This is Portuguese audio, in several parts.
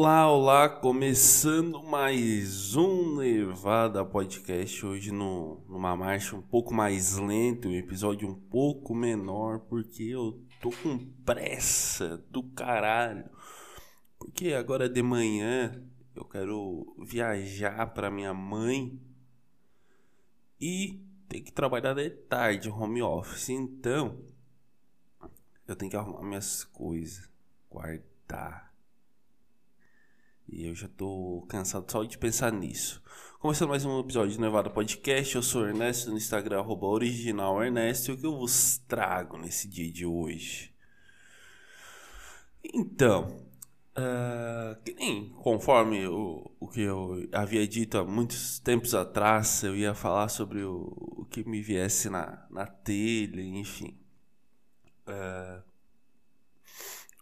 Olá, olá, começando mais um Nevada Podcast, hoje no, numa marcha um pouco mais lenta, um episódio um pouco menor, porque eu tô com pressa do caralho, porque agora de manhã eu quero viajar para minha mãe e ter que trabalhar de tarde, home office, então eu tenho que arrumar minhas coisas, guardar e eu já tô cansado só de pensar nisso. Começando mais um episódio do Nevada Podcast, eu sou Ernesto no Instagram, arroba original Ernesto, e o que eu vos trago nesse dia de hoje? Então, uh, que nem conforme o, o que eu havia dito há muitos tempos atrás, eu ia falar sobre o, o que me viesse na, na telha, enfim. Uh,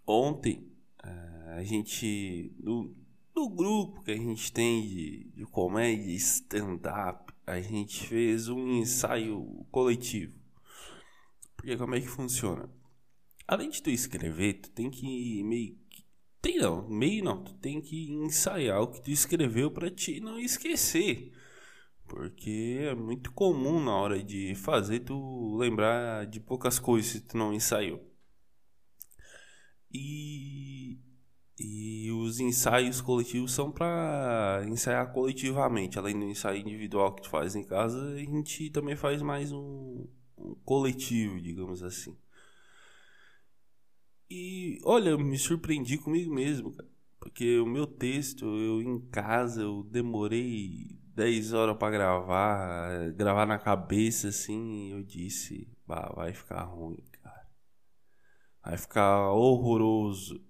ontem, uh, a gente. No, do grupo que a gente tem de, de comédia stand-up, a gente fez um ensaio coletivo. Porque como é que funciona? Além de tu escrever, tu tem que meio que. Tem não, meio não, tu tem que ensaiar o que tu escreveu para te não esquecer. Porque é muito comum na hora de fazer tu lembrar de poucas coisas se tu não ensaiou. E e os ensaios coletivos são para ensaiar coletivamente. Além do ensaio individual que tu faz em casa, a gente também faz mais um, um coletivo, digamos assim. E olha, eu me surpreendi comigo mesmo, cara. Porque o meu texto, eu em casa, eu demorei 10 horas para gravar, gravar na cabeça assim, eu disse, bah, vai ficar ruim, cara. Vai ficar horroroso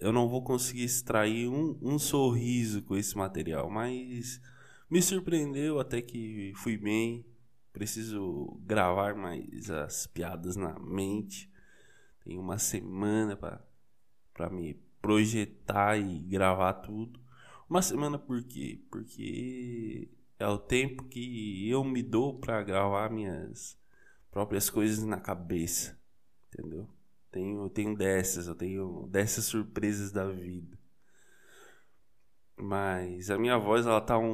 eu não vou conseguir extrair um, um sorriso com esse material, mas me surpreendeu até que fui bem. Preciso gravar mais as piadas na mente. Tem uma semana para me projetar e gravar tudo. Uma semana por quê? Porque é o tempo que eu me dou para gravar minhas próprias coisas na cabeça, entendeu? Tenho, eu tenho dessas, eu tenho dessas surpresas da vida. Mas a minha voz, ela tá um,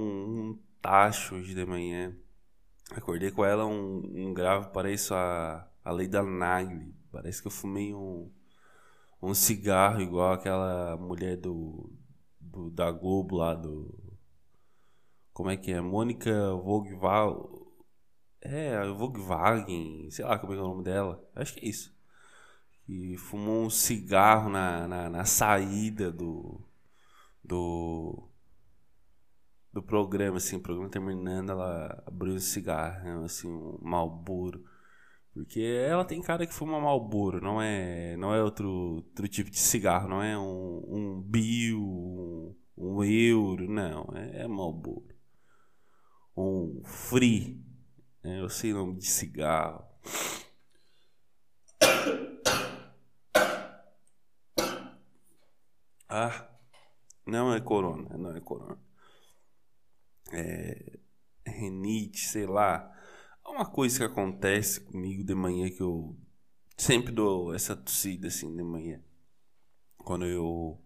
um tacho hoje de manhã. Acordei com ela um, um grave, parece a, a lei da Nagli. Parece que eu fumei um, um cigarro igual aquela mulher do, do da Globo lá do. Como é que é? Mônica Volkswagen. É, Volkswagen, sei lá como é, é o nome dela. Acho que é isso e fumou um cigarro na, na, na saída do, do, do programa, assim, o programa terminando, ela abriu um cigarro, assim, um malboro. Porque ela tem cara que fuma malboro, não é, não é outro, outro tipo de cigarro, não é um, um bio, um, um euro, não, é, é. Um free, né? eu sei o nome de cigarro. Ah, não é corona, não é corona. É renite, sei lá. É uma coisa que acontece comigo de manhã que eu sempre dou essa tossida assim de manhã. Quando eu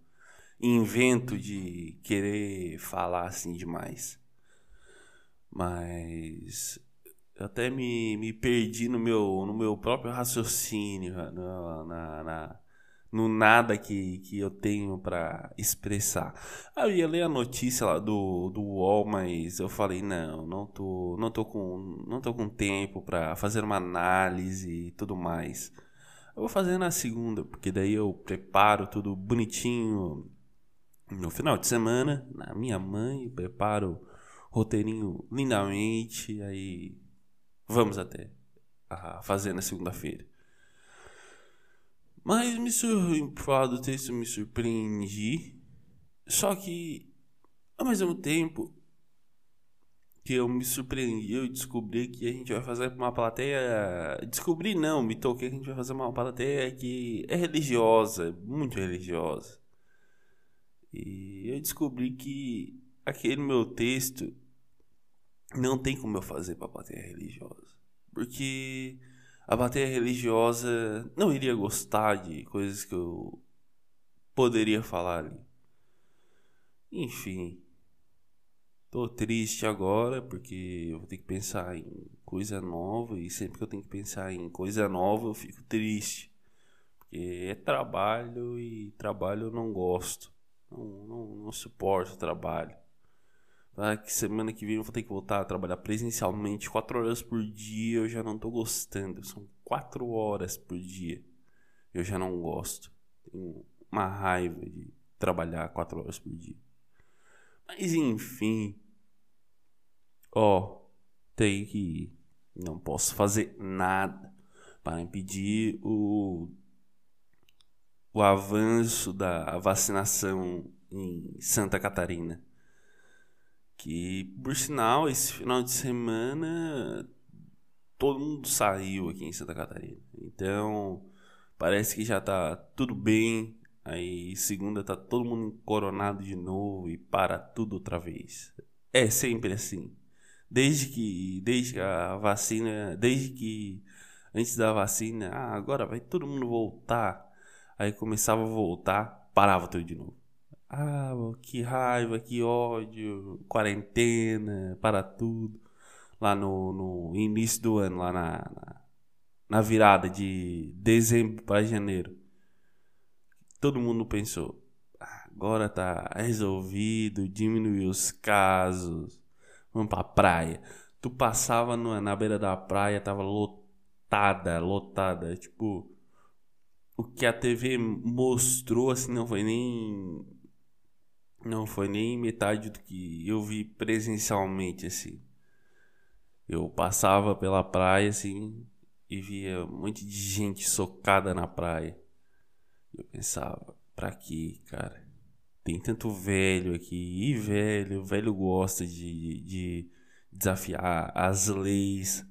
invento de querer falar assim demais. Mas eu até me, me perdi no meu, no meu próprio raciocínio, na, na, na no nada que, que eu tenho para expressar. Aí eu ia ler a notícia lá do, do UOL, mas eu falei, não, não tô, não tô com, não tô com tempo para fazer uma análise e tudo mais. Eu vou fazer na segunda, porque daí eu preparo tudo bonitinho no final de semana, na minha mãe, preparo roteirinho lindamente, aí vamos até a fazer na segunda-feira. Mas me sur... falar do texto me surpreendi. Só que, ao mesmo tempo que eu me surpreendi, eu descobri que a gente vai fazer uma plateia. Descobri não, me toquei que a gente vai fazer uma plateia que é religiosa, muito religiosa. E eu descobri que aquele meu texto não tem como eu fazer para plateia religiosa. Porque a plateia religiosa não iria gostar de coisas que eu poderia falar ali. Enfim. Tô triste agora porque eu vou ter que pensar em coisa nova e sempre que eu tenho que pensar em coisa nova eu fico triste. Porque é trabalho e trabalho eu não gosto. Não, não, não suporto trabalho. Ah, que semana que vem eu vou ter que voltar a trabalhar presencialmente 4 horas por dia. Eu já não tô gostando. São 4 horas por dia. Eu já não gosto. Tenho uma raiva de trabalhar 4 horas por dia. Mas enfim. Ó, tem que. Não posso fazer nada para impedir o, o avanço da vacinação em Santa Catarina. Que, por sinal, esse final de semana todo mundo saiu aqui em Santa Catarina. Então, parece que já tá tudo bem Aí segunda tá todo mundo coronado de novo e para tudo outra vez. É sempre assim. Desde que desde a vacina, desde que antes da vacina, ah, agora vai todo mundo voltar. Aí começava a voltar, parava tudo de novo. Ah, que raiva, que ódio, quarentena, para tudo. Lá no, no início do ano, lá na, na, na virada de dezembro para janeiro todo mundo pensou, agora tá resolvido, diminuiu os casos, vamos pra praia. Tu passava no, na beira da praia, tava lotada, lotada, tipo, o que a TV mostrou assim não foi nem não foi nem metade do que eu vi presencialmente assim. Eu passava pela praia assim e via um monte de gente socada na praia. Eu pensava, pra quê, cara? Tem tanto velho aqui. E velho, velho gosta de, de desafiar as leis.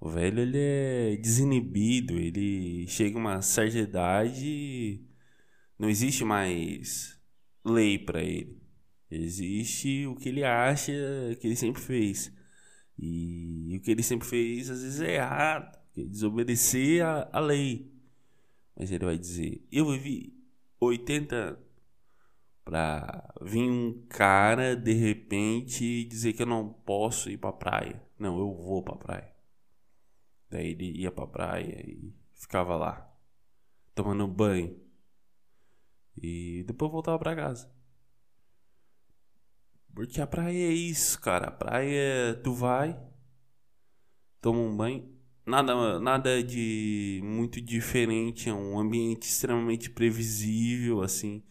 O velho, ele é desinibido. Ele chega uma certa idade não existe mais lei para ele. Existe o que ele acha que ele sempre fez. E, o que ele sempre fez às vezes é errado. É desobedecer a, a lei. Mas ele vai dizer: Eu vivi 80 anos vir um cara de repente dizer que eu não posso ir pra praia. Não, eu vou pra praia. Daí ele ia pra praia e ficava lá, tomando banho. E depois voltava pra casa. Porque a praia é isso, cara. A praia, tu vai, toma um banho, nada, nada de muito diferente, é um ambiente extremamente previsível, assim.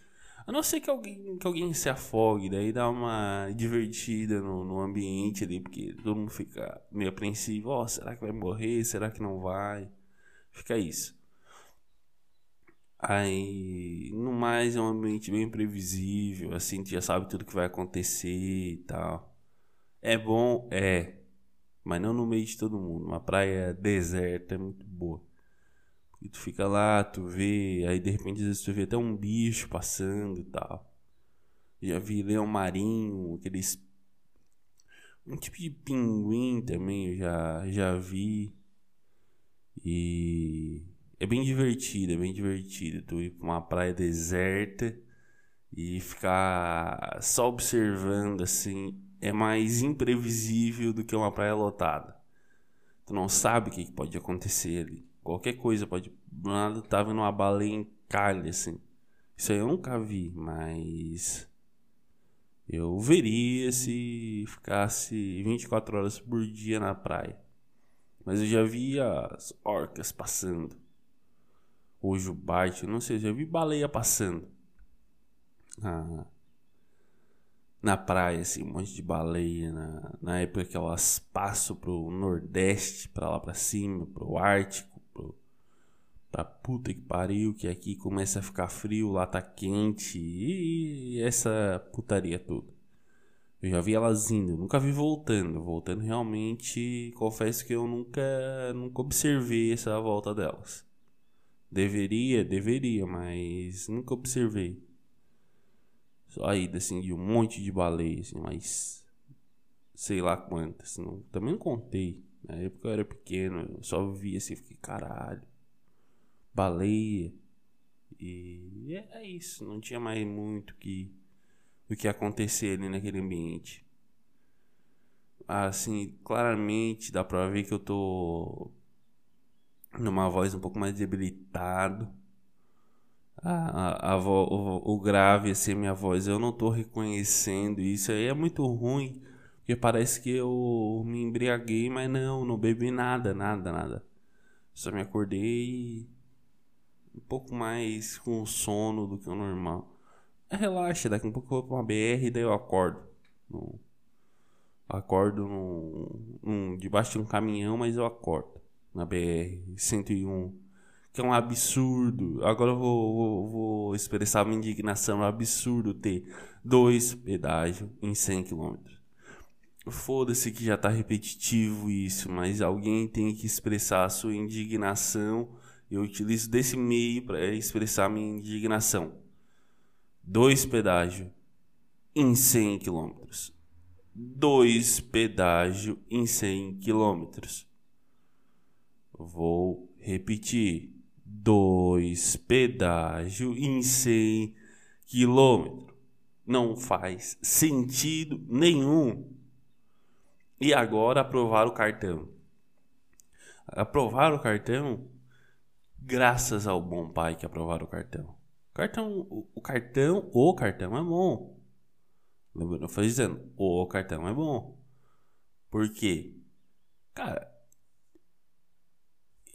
A não ser que alguém, que alguém se afogue, daí dá uma divertida no, no ambiente ali, porque todo mundo fica meio apreensivo. Ó, oh, será que vai morrer? Será que não vai? Fica isso. Aí, no mais, é um ambiente bem previsível, assim, tu já sabe tudo que vai acontecer e tal. É bom? É mas não no meio de todo mundo. Uma praia deserta é muito boa. E tu fica lá, tu vê, aí de repente às vezes tu vê até um bicho passando e tal. Já vi leão marinho, aqueles. Um tipo de pinguim também eu já, já vi. E é bem divertido, é bem divertido. Tu ir pra uma praia deserta e ficar só observando assim é mais imprevisível do que uma praia lotada. Tu não sabe o que pode acontecer ali. Qualquer coisa pode. Do nada tá vendo uma baleia em calha, assim. Isso aí eu nunca vi, mas. Eu veria se ficasse 24 horas por dia na praia. Mas eu já vi as orcas passando. O jubarte, não sei, já vi baleia passando. Ah, na praia, assim, um monte de baleia, na, na época que elas passam pro Nordeste, pra lá pra cima, pro Ártico, pro, pra puta que pariu, que aqui começa a ficar frio, lá tá quente, e, e essa putaria toda. Eu já vi elas indo, nunca vi voltando. Voltando realmente, confesso que eu nunca, nunca observei essa volta delas. Deveria, deveria, mas nunca observei. Só a ida, assim, de um monte de baleia, assim, mas sei lá quantas. Não, também não contei. Na época eu era pequeno, eu só via assim, fiquei, caralho. Baleia. E é, é isso, não tinha mais muito que do que acontecer ali naquele ambiente. Assim, claramente dá pra ver que eu tô numa voz um pouco mais debilitado. A, a, a vo, o, o, grave, assim, minha voz, eu não tô reconhecendo isso. Aí é muito ruim, porque parece que eu me embriaguei, mas não, não bebi nada, nada, nada. Só me acordei um pouco mais com sono do que o normal. Relaxa, daqui um pouco eu vou pra uma BR e daí eu acordo. No, acordo no, debaixo de um caminhão, mas eu acordo na BR-101, que é um absurdo. Agora eu vou, vou, vou expressar minha indignação. É um absurdo ter dois pedágios em 100 km. Foda-se que já tá repetitivo isso, mas alguém tem que expressar a sua indignação. Eu utilizo desse meio para expressar minha indignação. Dois pedágios em 100 km. Dois pedágios em 100 quilômetros. Vou repetir. Dois pedágio em 100 quilômetros. Não faz sentido nenhum. E agora aprovar o cartão. Aprovar o cartão graças ao bom pai que aprovaram o cartão. Cartão, o cartão, o cartão é bom. Eu foi dizendo, o cartão é bom. Por quê? Cara,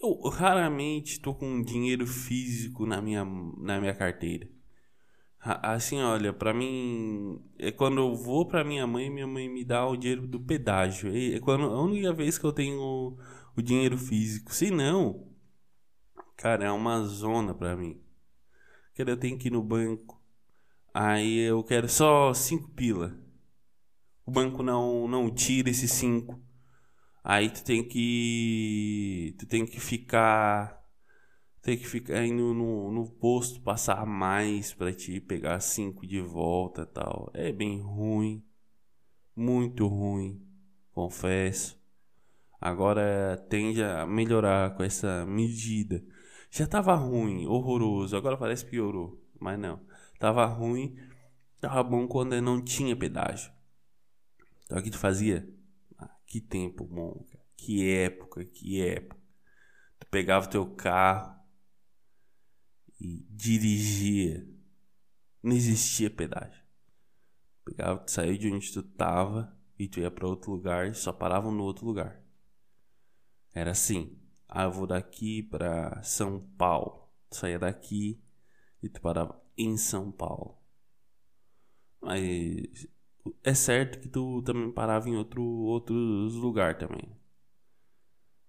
eu raramente tô com dinheiro físico na minha, na minha carteira. Assim, olha, para mim, é quando eu vou para minha mãe, minha mãe me dá o dinheiro do pedágio. É quando a única vez que eu tenho o dinheiro físico. Se não, cara, é uma zona para mim. Que eu tenho que ir no banco. Aí eu quero só cinco pila. O banco não não tira esses cinco. Aí tu tem que. Tu tem que ficar. Tem que ficar indo no, no posto passar mais pra te pegar cinco de volta tal. É bem ruim. Muito ruim. Confesso. Agora tende a melhorar com essa medida. Já tava ruim, horroroso. Agora parece que piorou. Mas não. Tava ruim. Tava bom quando não tinha pedágio. Então o que tu fazia? Que tempo bom, cara. Que época, que época. Tu pegava teu carro e dirigia. Não existia pedágio. Pegava, tu saía de onde tu tava e tu ia para outro lugar e só parava no outro lugar. Era assim. Ah, eu vou daqui para São Paulo. Tu saía daqui e tu parava em São Paulo. Mas é certo que tu também parava em outro, outros lugares também.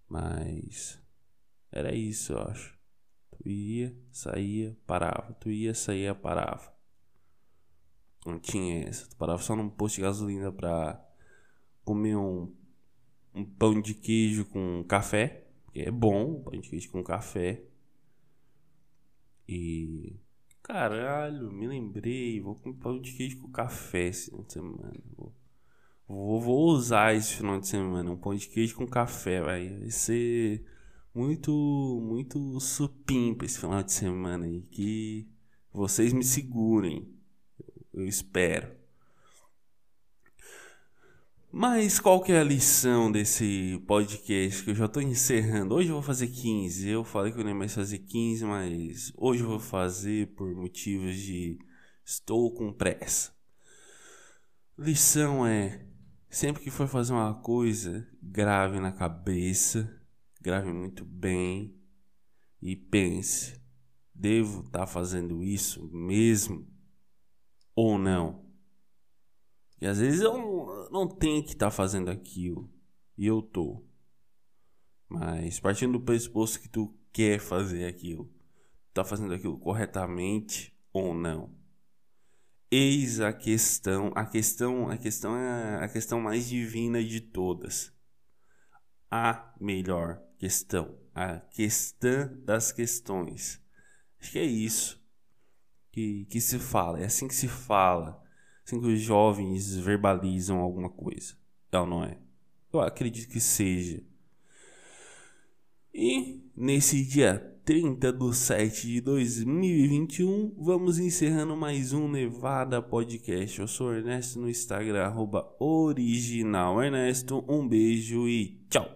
Mas era isso, eu acho. Tu ia, saía, parava. Tu ia, saía, parava. Não tinha essa. Tu parava só num posto de gasolina pra comer um, um pão de queijo com café. Que é bom, pão de queijo com café. E Caralho, me lembrei. Vou pão de queijo com café esse final de semana. Vou, vou, vou usar esse final de semana. Um pão de queijo com café, vai. Vai ser muito, muito supimpa esse final de semana aí. Que vocês me segurem. Eu espero. Mas qual que é a lição desse podcast que eu já estou encerrando? Hoje eu vou fazer 15. Eu falei que eu não ia mais fazer 15, mas hoje eu vou fazer por motivos de estou com pressa. Lição é: sempre que for fazer uma coisa, grave na cabeça, grave muito bem e pense: devo estar tá fazendo isso mesmo ou não? E às vezes eu não tenho que estar tá fazendo aquilo. E eu tô. Mas partindo do pressuposto que tu quer fazer aquilo, tá fazendo aquilo corretamente ou não? Eis a questão, a questão, a questão é a questão mais divina de todas. A melhor questão, a questão das questões. Acho que é isso que, que se fala, é assim que se fala assim que os jovens verbalizam alguma coisa. É ou não é? Eu acredito que seja. E nesse dia 30 de 7 de 2021, vamos encerrando mais um Nevada Podcast. Eu sou Ernesto no Instagram, arroba original Ernesto. Um beijo e tchau!